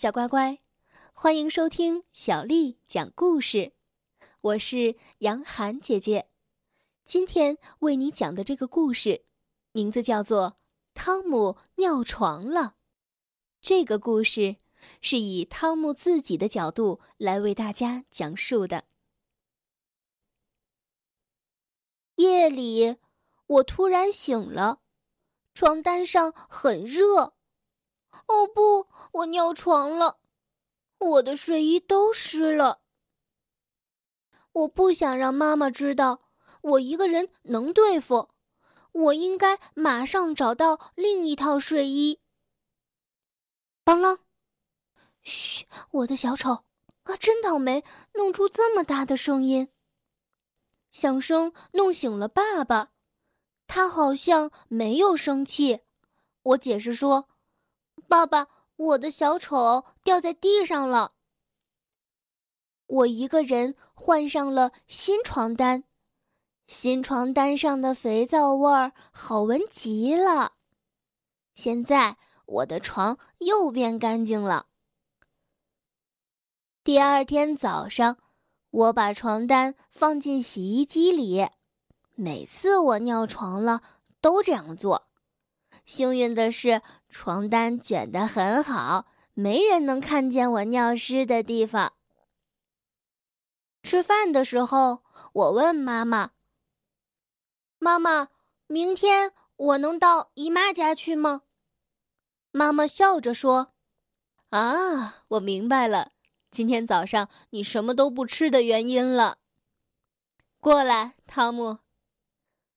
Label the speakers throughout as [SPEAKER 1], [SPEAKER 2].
[SPEAKER 1] 小乖乖，欢迎收听小丽讲故事。我是杨涵姐姐，今天为你讲的这个故事，名字叫做《汤姆尿床了》。这个故事是以汤姆自己的角度来为大家讲述的。
[SPEAKER 2] 夜里，我突然醒了，床单上很热。哦不！我尿床了，我的睡衣都湿了。我不想让妈妈知道，我一个人能对付。我应该马上找到另一套睡衣。邦啷！嘘，我的小丑啊，真倒霉，弄出这么大的声音。响声弄醒了爸爸，他好像没有生气。我解释说。爸爸，我的小丑掉在地上了。我一个人换上了新床单，新床单上的肥皂味儿好闻极了。现在我的床又变干净了。第二天早上，我把床单放进洗衣机里。每次我尿床了，都这样做。幸运的是。床单卷得很好，没人能看见我尿湿的地方。吃饭的时候，我问妈妈：“妈妈，明天我能到姨妈家去吗？”妈妈笑着说：“
[SPEAKER 1] 啊，我明白了，今天早上你什么都不吃的原因了。过来，汤姆。”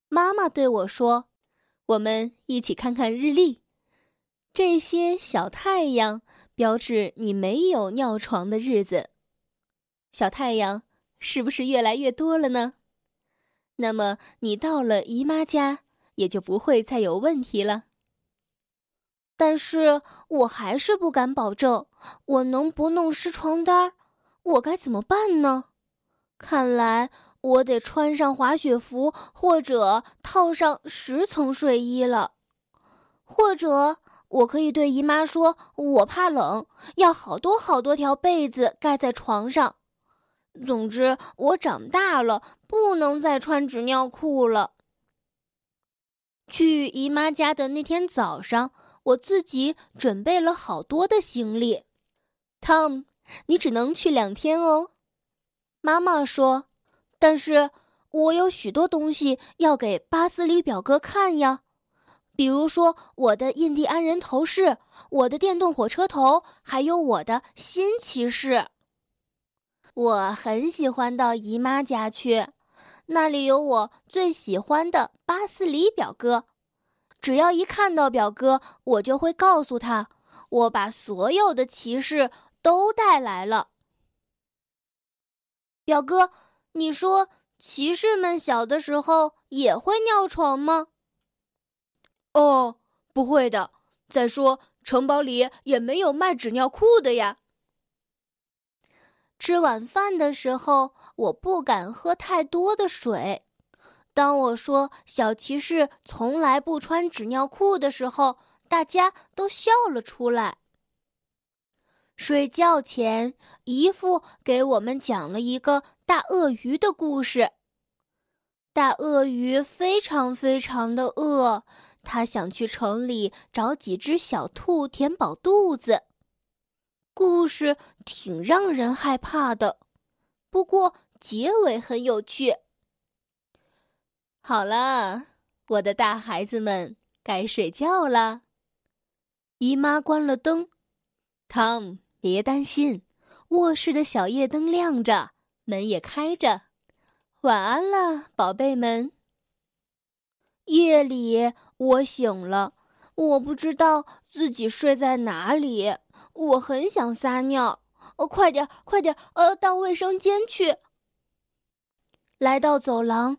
[SPEAKER 1] 妈妈对我说：“我们一起看看日历。”这些小太阳标志你没有尿床的日子，小太阳是不是越来越多了呢？那么你到了姨妈家也就不会再有问题了。
[SPEAKER 2] 但是我还是不敢保证我能不弄湿床单儿，我该怎么办呢？看来我得穿上滑雪服，或者套上十层睡衣了，或者。我可以对姨妈说，我怕冷，要好多好多条被子盖在床上。总之，我长大了，不能再穿纸尿裤了。去姨妈家的那天早上，我自己准备了好多的行李。
[SPEAKER 1] Tom，你只能去两天哦。
[SPEAKER 2] 妈妈说，但是我有许多东西要给巴斯里表哥看呀。比如说，我的印第安人头饰，我的电动火车头，还有我的新骑士。我很喜欢到姨妈家去，那里有我最喜欢的巴斯里表哥。只要一看到表哥，我就会告诉他，我把所有的骑士都带来了。表哥，你说骑士们小的时候也会尿床吗？
[SPEAKER 3] 哦，不会的。再说，城堡里也没有卖纸尿裤的呀。
[SPEAKER 2] 吃晚饭的时候，我不敢喝太多的水。当我说小骑士从来不穿纸尿裤的时候，大家都笑了出来。睡觉前，姨父给我们讲了一个大鳄鱼的故事。大鳄鱼非常非常的饿。他想去城里找几只小兔填饱肚子。故事挺让人害怕的，不过结尾很有趣。
[SPEAKER 1] 好了，我的大孩子们，该睡觉了。
[SPEAKER 2] 姨妈关了灯
[SPEAKER 1] ，Tom，别担心，卧室的小夜灯亮着，门也开着。晚安了，宝贝们。
[SPEAKER 2] 夜里。我醒了，我不知道自己睡在哪里。我很想撒尿，哦，快点，快点，呃，到卫生间去。来到走廊，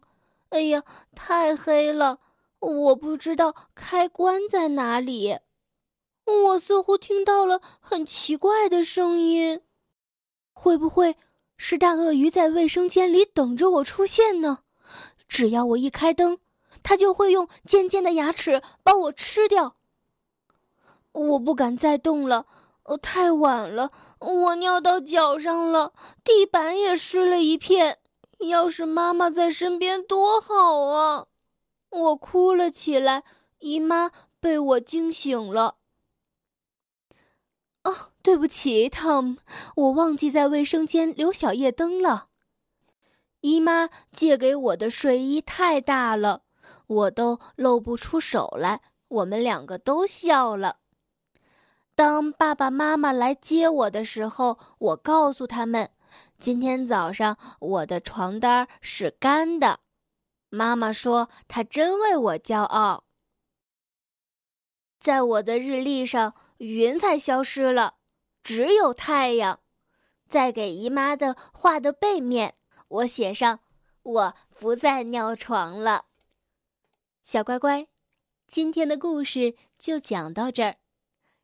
[SPEAKER 2] 哎呀，太黑了，我不知道开关在哪里。我似乎听到了很奇怪的声音，会不会是大鳄鱼在卫生间里等着我出现呢？只要我一开灯。它就会用尖尖的牙齿把我吃掉。我不敢再动了，哦，太晚了，我尿到脚上了，地板也湿了一片。要是妈妈在身边多好啊！我哭了起来，姨妈被我惊醒了。
[SPEAKER 1] 对不起，Tom，我忘记在卫生间留小夜灯了。姨妈借给我的睡衣太大了，我都露不出手来。我们两个都笑了。当爸爸妈妈来接我的时候，我告诉他们，今天早上我的床单是干的。妈妈说她真为我骄傲。在我的日历上，云彩消失了，只有太阳。在给姨妈的画的背面，我写上我不再尿床了。小乖乖，今天的故事就讲到这儿。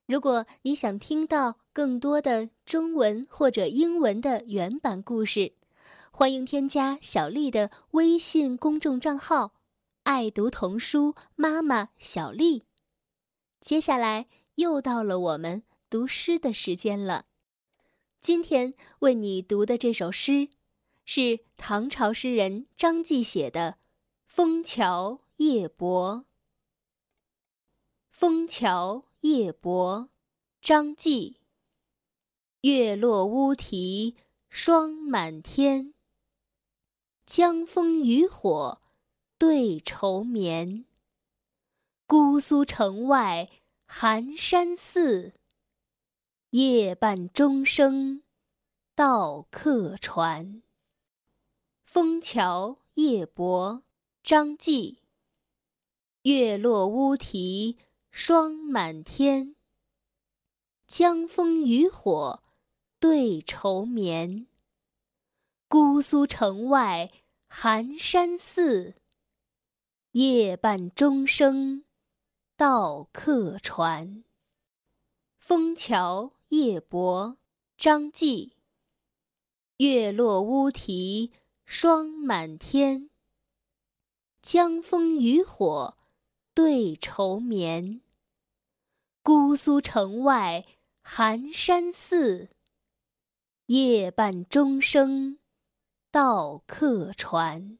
[SPEAKER 1] 如果你想听到更多的中文或者英文的原版故事，欢迎添加小丽的微信公众账号“爱读童书妈妈小丽”。接下来又到了我们读诗的时间了。今天为你读的这首诗，是唐朝诗人张继写的《枫桥夜泊》。枫桥。夜泊，张继。月落乌啼霜满天。江枫渔火对愁眠。姑苏城外寒山寺。夜半钟声到客船。枫桥夜泊，张继。月落乌啼。霜满天，江枫渔火对愁眠。姑苏城外寒山寺，夜半钟声到客船。枫桥夜泊，张继。月落乌啼霜满天，江枫渔火。对愁眠。姑苏城外寒山寺。夜半钟声到客船。